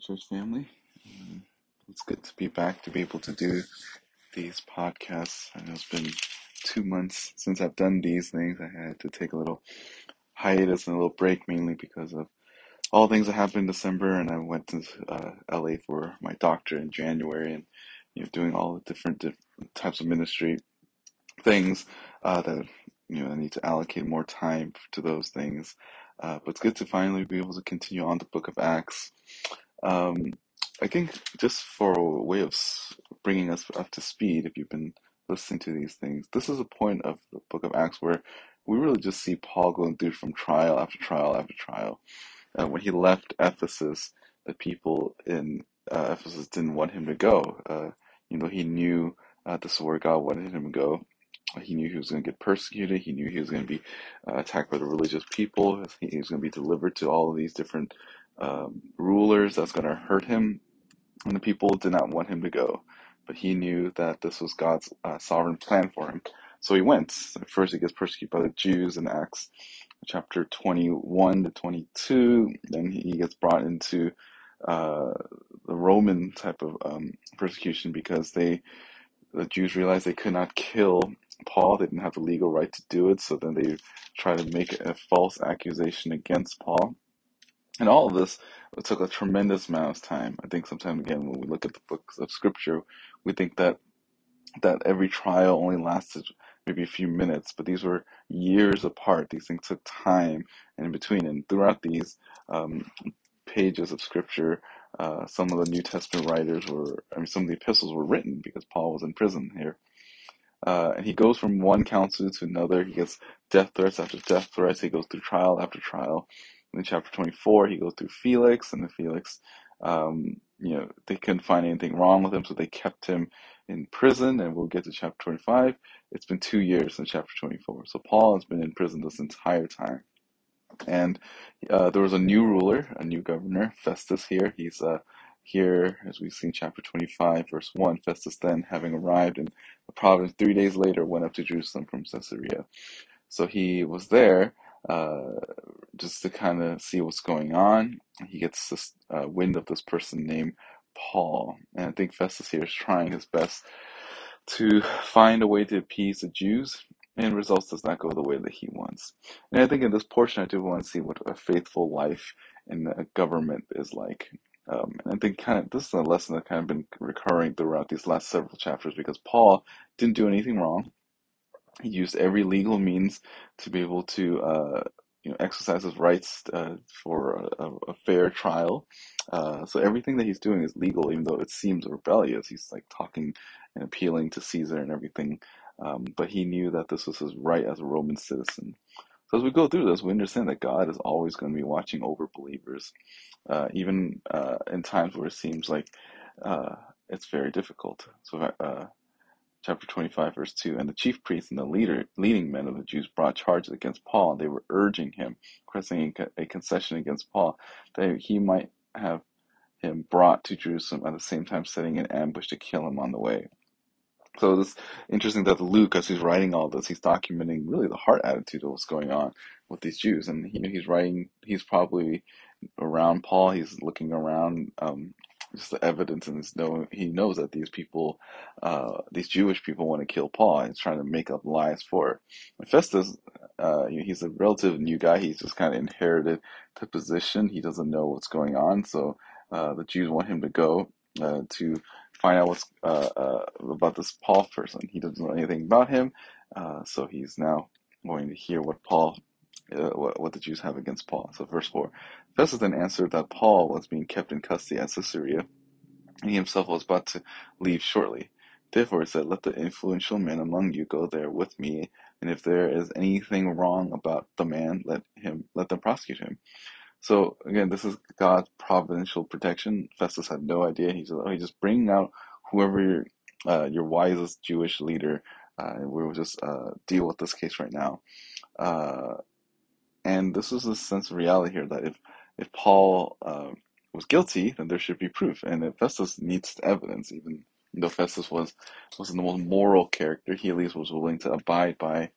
Church family. Um, it's good to be back to be able to do these podcasts. I know it's been two months since I've done these things. I had to take a little hiatus and a little break, mainly because of all things that happened in December, and I went to uh, LA for my doctor in January, and you know, doing all the different, different types of ministry things uh, that you know I need to allocate more time to those things. Uh, but it's good to finally be able to continue on the Book of Acts um, I think just for a way of bringing us up to speed, if you've been listening to these things, this is a point of the book of Acts where we really just see Paul going through from trial after trial after trial. Uh, when he left Ephesus, the people in uh, Ephesus didn't want him to go. Uh, you know, he knew this is where God wanted him to go. He knew he was going to get persecuted. He knew he was going to be uh, attacked by the religious people. He was going to be delivered to all of these different um, rulers that's going to hurt him. And the people did not want him to go. But he knew that this was God's uh, sovereign plan for him. So he went. First, he gets persecuted by the Jews in Acts chapter 21 to 22. Then he gets brought into uh, the Roman type of um, persecution because they the Jews realized they could not kill Paul. They didn't have the legal right to do it. So then they try to make a false accusation against Paul and all of this took a tremendous amount of time. I think sometimes again when we look at the books of scripture, we think that that every trial only lasted maybe a few minutes, but these were years apart. These things took time in between. And throughout these um, pages of scripture, uh, some of the New Testament writers were, I mean, some of the epistles were written because Paul was in prison here. Uh, and he goes from one council to another. He gets death threats after death threats. He goes through trial after trial. In chapter 24, he goes through Felix, and the Felix, um, you know, they couldn't find anything wrong with him, so they kept him in prison. And we'll get to chapter 25. It's been two years since chapter 24. So Paul has been in prison this entire time. And uh, there was a new ruler, a new governor, Festus here. He's uh, here, as we've seen, chapter 25, verse 1. Festus then, having arrived in the province three days later, went up to Jerusalem from Caesarea. So he was there uh, just to kind of see what's going on. He gets this uh, wind of this person named Paul. And I think Festus here is trying his best to find a way to appease the Jews, and results does not go the way that he wants. And I think in this portion, I do want to see what a faithful life in a government is like. Um, and I think kind of this is a lesson that kind of been recurring throughout these last several chapters because Paul didn't do anything wrong. He used every legal means to be able to uh, you know, exercise his rights uh, for a, a, fair trial. Uh, so everything that he's doing is legal, even though it seems rebellious. He's like talking and appealing to Caesar and everything. Um, but he knew that this was his right as a Roman citizen. So as we go through this, we understand that God is always going to be watching over believers, uh, even uh, in times where it seems like uh, it's very difficult. So chapter 25, verse 2. And the chief priests and the leader, leading men of the Jews brought charges against Paul, and they were urging him, requesting a concession against Paul, that he might have him brought to Jerusalem at the same time setting an ambush to kill him on the way. So it's interesting that Luke, as he's writing all this, he's documenting really the heart attitude of what's going on with these Jews, and he's writing. He's probably around Paul. He's looking around um, just the evidence and his know he knows that these people, uh, these Jewish people want to kill Paul. and He's trying to make up lies for it. Festus, uh, he's a relative new guy. He's just kind of inherited the position. He doesn't know what's going on, so uh, the Jews want him to go uh, to find out what's uh, uh, about this Paul person. He doesn't know anything about him, so he's now going to hear what Paul uh, what, what the Jews have against Paul. So, verse 4 Festus then answered that Paul was being kept in custody at Caesarea, and he himself was about to leave shortly. Therefore, he said, Let the influential men among you go there with me, and if there is anything wrong about the man, let him let them prosecute him. So again, this is God's providential protection. Festus had no idea. He said, "Oh, just bringing out whoever your, uh, your wisest Jewish leader, uh, we'll just uh, deal with this case right now." Uh, and this is a sense of reality here that if if Paul uh, was guilty, then there should be proof. And if Festus needs evidence, even though Festus was wasn't the most moral character, he at least was willing to abide by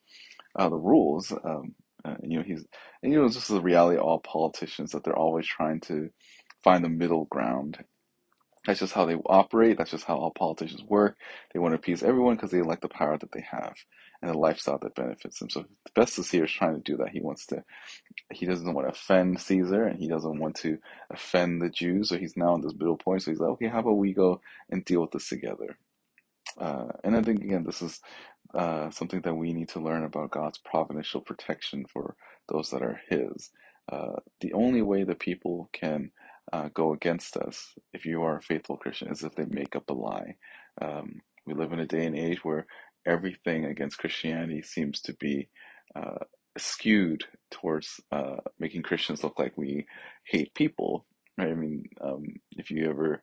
uh, the rules. Um, uh, you know, he's and you know, this is the reality of all politicians that they're always trying to find the middle ground. That's just how they operate. That's just how all politicians work. They want to appease everyone because they like the power that they have and the lifestyle that benefits them. So the best Festus here is trying to do that. He wants to, he doesn't want to offend Caesar and he doesn't want to offend the Jews. So he's now in this middle point. So he's like, okay, how about we go and deal with this together? Uh, and I think again, this is uh, something that we need to learn about God's providential protection for those that are His. Uh, the only way that people can uh, go against us, if you are a faithful Christian, is if they make up a lie. Um, we live in a day and age where everything against Christianity seems to be uh, skewed towards uh, making Christians look like we hate people. Right? I mean, um, if you ever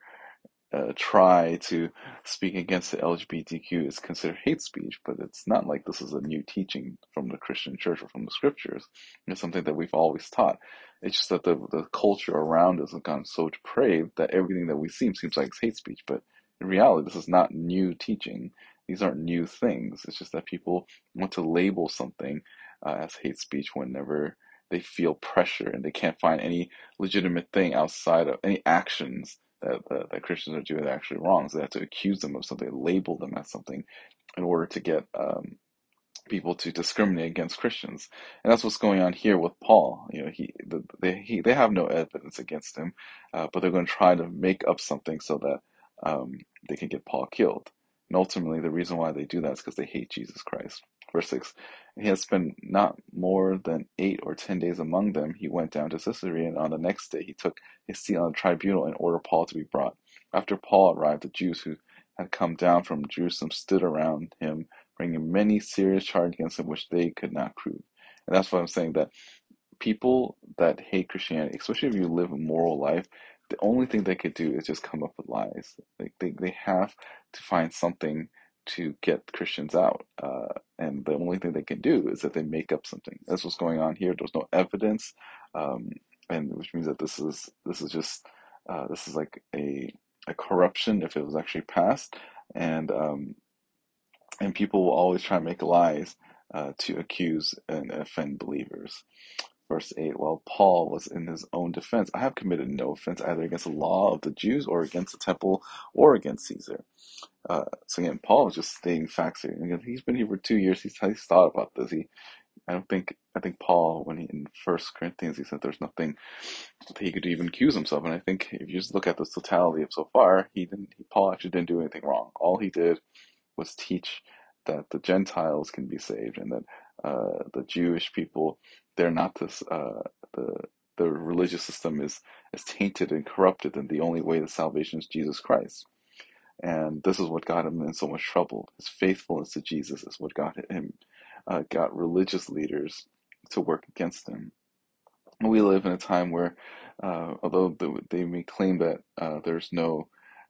uh, try to speak against the LGBTQ it's considered hate speech, but it's not like this is a new teaching from the Christian church or from the scriptures. It's something that we've always taught. It's just that the, the culture around us has gone so depraved that everything that we see seems like it's hate speech, but in reality, this is not new teaching. These aren't new things. It's just that people want to label something uh, as hate speech whenever they feel pressure and they can't find any legitimate thing outside of any actions that, that, that Christians are doing that are actually wrong. So they have to accuse them of something, label them as something in order to get um, people to discriminate against Christians. And that's what's going on here with Paul. You know, he they he, they have no evidence against him, uh, but they're going to try to make up something so that um, they can get Paul killed. And ultimately, the reason why they do that is because they hate Jesus Christ. Verse 6 He had spent not more than eight or ten days among them. He went down to Caesarea, and on the next day he took his seat on the tribunal and ordered Paul to be brought. After Paul arrived, the Jews who had come down from Jerusalem stood around him, bringing many serious charges against him which they could not prove. And that's what I'm saying that people that hate Christianity, especially if you live a moral life, the only thing they could do is just come up with lies. Like they, they have to find something to get Christians out. Uh, and the only thing they can do is that they make up something. That's what's going on here. There's no evidence, um, and which means that this is this is just uh, this is like a a corruption if it was actually passed, and um, and people will always try to make lies uh, to accuse and offend believers. Verse 8 While Paul was in his own defense, I have committed no offense either against the law of the Jews or against the temple or against Caesar. Uh, so again, Paul is just stating facts here. Again, he's been here for two years. He's, he's thought about this. He, I don't think, I think Paul, when he in First Corinthians, he said there's nothing that he could even accuse himself. And I think if you just look at the totality of so far, he didn't. Paul actually didn't do anything wrong. All he did was teach that the Gentiles can be saved and that uh, the Jewish people, they're not this. Uh, the the religious system is is tainted and corrupted, and the only way to salvation is Jesus Christ. And this is what got him in so much trouble. His faithfulness to Jesus is what got him, uh, got religious leaders to work against him. We live in a time where, uh, although they may claim that uh, there's no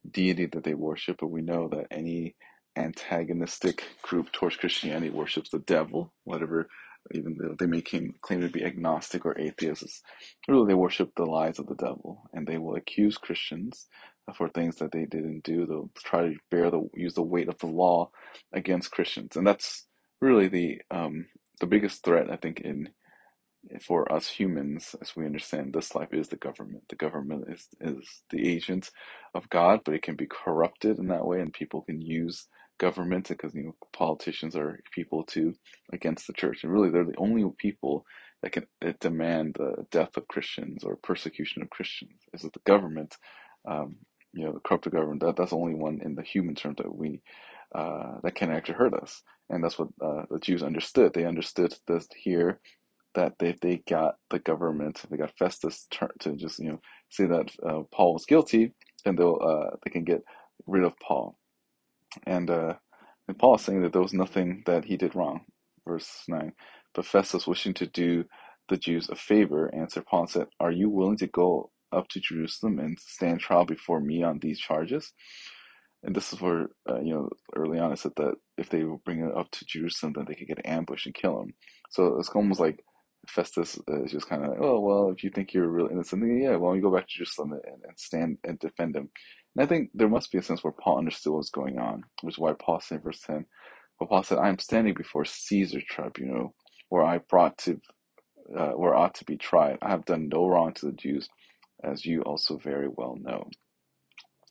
deity that they worship, but we know that any antagonistic group towards Christianity worships the devil, whatever, even though they may claim, claim to be agnostic or atheists. Really, they worship the lies of the devil, and they will accuse Christians for things that they didn't do. They'll try to bear the use the weight of the law against Christians, and that's really the um, the biggest threat I think in for us humans, as we understand this life, is the government. The government is is the agent of God, but it can be corrupted in that way, and people can use government because you know politicians are people too against the church, and really they're the only people that can demand the death of Christians or persecution of Christians. Is that the government um, you know, the corrupt government, that, that's the only one in the human terms that we, uh, that can actually hurt us. And that's what uh, the Jews understood. They understood this here, that if they got the government, they got Festus to just, you know, say that uh, Paul was guilty, then they'll, uh, they can get rid of Paul. And, uh, and Paul is saying that there was nothing that he did wrong. Verse 9. But Festus, wishing to do the Jews a favor, answered Paul and said, Are you willing to go up to Jerusalem and stand trial before me on these charges. And this is where, uh, you know, early on I said that if they bring it up to Jerusalem, then they could get ambushed and kill him. So it's almost like Festus is just kind of, like, oh, well, if you think you're really innocent, yeah, well, you go back to Jerusalem and, and stand and defend him. And I think there must be a sense where Paul understood what was going on, which is why Paul said in verse 10, but Paul said, I am standing before Caesar tribunal, where I brought to, uh, where ought to be tried. I have done no wrong to the Jews as you also very well know.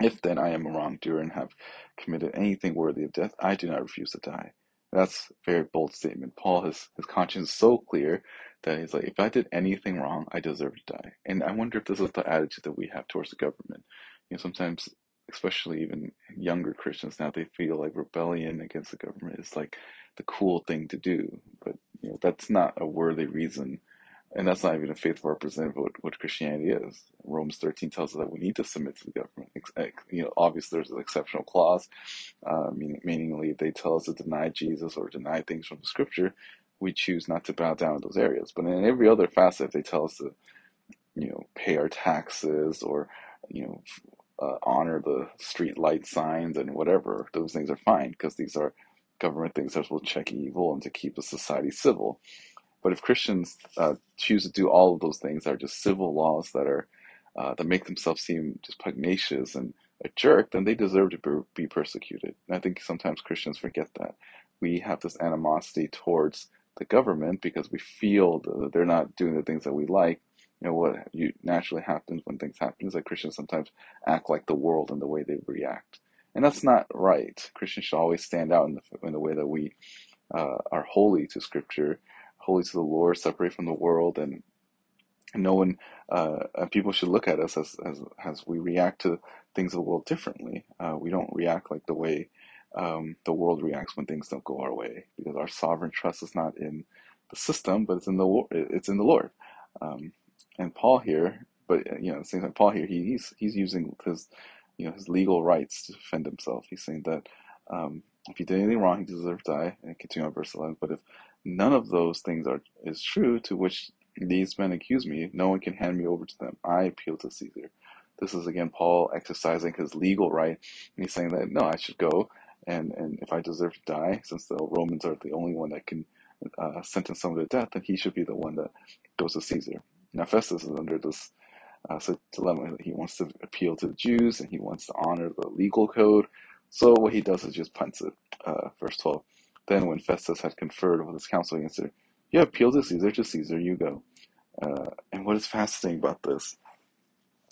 If then I am a wrongdoer and have committed anything worthy of death, I do not refuse to die. That's a very bold statement. Paul, his, his conscience is so clear that he's like, if I did anything wrong, I deserve to die. And I wonder if this is the attitude that we have towards the government. You know, sometimes, especially even younger Christians now, they feel like rebellion against the government is like the cool thing to do. But, you know, that's not a worthy reason and that's not even a faithful representative of what, what Christianity is. Romans 13 tells us that we need to submit to the government. You know, obviously there's an exceptional clause, uh, meaning, they tell us to deny Jesus or deny things from the scripture. We choose not to bow down in those areas. But in every other facet, they tell us to, you know, pay our taxes or, you know, uh, honor the street light signs and whatever. Those things are fine because these are government things that will check evil and to keep the society civil. But if Christians uh, choose to do all of those things that are just civil laws that are uh, that make themselves seem just pugnacious and a jerk, then they deserve to be persecuted. And I think sometimes Christians forget that we have this animosity towards the government because we feel that they're not doing the things that we like. You know what you, naturally happens when things happen is that Christians sometimes act like the world in the way they react, and that's not right. Christians should always stand out in the in the way that we uh, are holy to Scripture holy to the Lord, separate from the world, and no one, uh, people should look at us as, as, as we react to things of the world differently. Uh, we don't react like the way um, the world reacts when things don't go our way, because our sovereign trust is not in the system, but it's in the it's in the Lord. Um, and Paul here, but you know, same time Paul here, he, he's he's using his you know his legal rights to defend himself. He's saying that um, if he did anything wrong, he deserves to die. And continue on verse 11. But if none of those things are is true, to which these men accuse me, no one can hand me over to them. I appeal to Caesar. This is again Paul exercising his legal right. And he's saying that no, I should go, and and if I deserve to die, since the Romans are the only one that can uh, sentence someone to death, then he should be the one that goes to Caesar. Now Festus is under this uh, dilemma. He wants to appeal to the Jews, and he wants to honor the legal code so what he does is just punts it. Uh, verse 12. Then when Festus had conferred with his council, he answered, You appeal to Caesar, to Caesar you go. Uh, and what is fascinating about this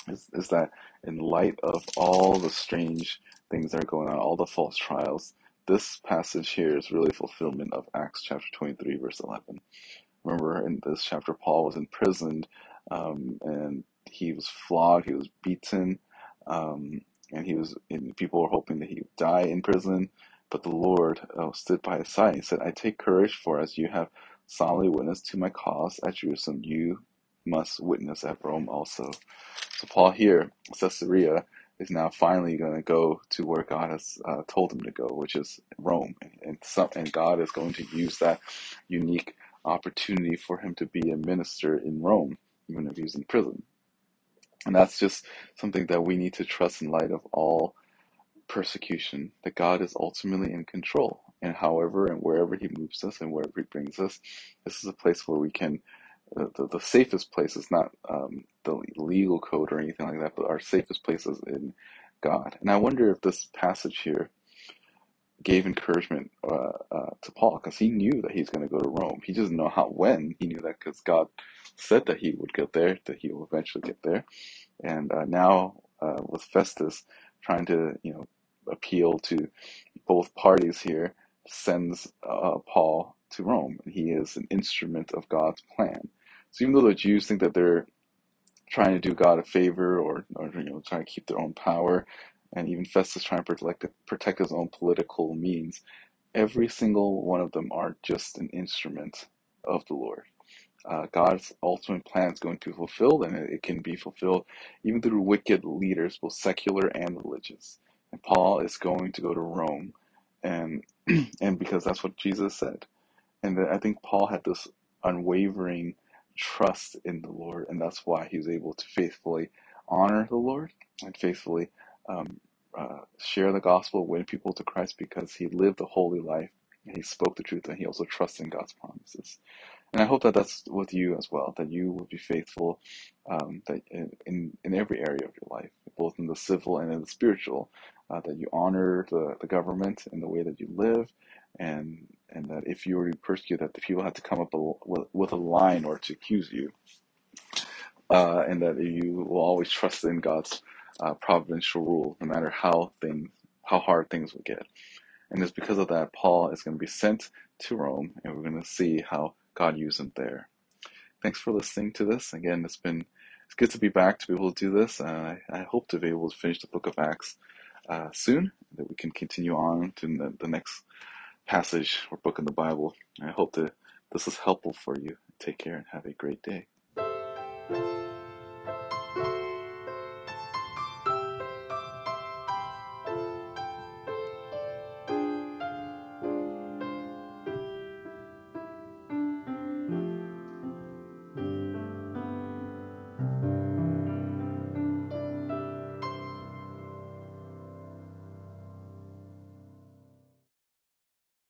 is, is that in light of all the strange things that are going on, all the false trials, this passage here is really fulfillment of Acts chapter 23, verse 11. Remember, in this chapter, Paul was imprisoned um, and he was flogged, he was beaten, um, and he was and people were hoping that he would die in prison but the lord uh, stood by his side and said i take courage for as you have solemnly witnessed to my cause at jerusalem you must witness at rome also. So paul here caesarea is now finally going to go to where god has uh, told him to go which is rome and, some, and god is going to use that unique opportunity for him to be a minister in rome even if he's in prison and that's just something that we need to trust in light of all persecution, that God is ultimately in control. And however and wherever He moves us and wherever He brings us, this is a place where we can. Uh, the, the safest place is not um, the legal code or anything like that, but our safest place is in God. And I wonder if this passage here gave encouragement uh, uh, to Paul because he knew that he's going to go to Rome. He doesn't know how when. He knew that because God said that he would get there, that he will eventually get there. And uh, now uh, with Festus trying to, you know, appeal to both parties here, sends uh, Paul to Rome, and he is an instrument of God's plan. So even though the Jews think that they're trying to do God a favor or, or you know trying to keep their own power, and even Festus trying to protect, protect his own political means, every single one of them are just an instrument of the Lord. Uh, God's ultimate plan is going to be fulfilled, and it, it can be fulfilled even through wicked leaders, both secular and religious. And Paul is going to go to Rome, and and because that's what Jesus said, and I think Paul had this unwavering trust in the Lord, and that's why he was able to faithfully honor the Lord and faithfully um, uh, share the gospel, win people to Christ because he lived a holy life and he spoke the truth and he also trusted in God's promises. And I hope that that's with you as well, that you will be faithful um, that in, in, in every area of your life, both in the civil and in the spiritual, uh, that you honor the, the government in the way that you live, and and that if you were to persecute, that the people had to come up a, with, with a line or to accuse you uh, and that you will always trust in God's uh, providential rule, no matter how things, how hard things will get. And it's because of that Paul is going to be sent to Rome, and we're going to see how God used him there. Thanks for listening to this. Again, it's been it's good to be back to be able to do this. Uh, I, hope to be able to finish the book of Acts uh, soon, that we can continue on to the, the next passage or book in the Bible. I hope that this is helpful for you. Take care and have a great day.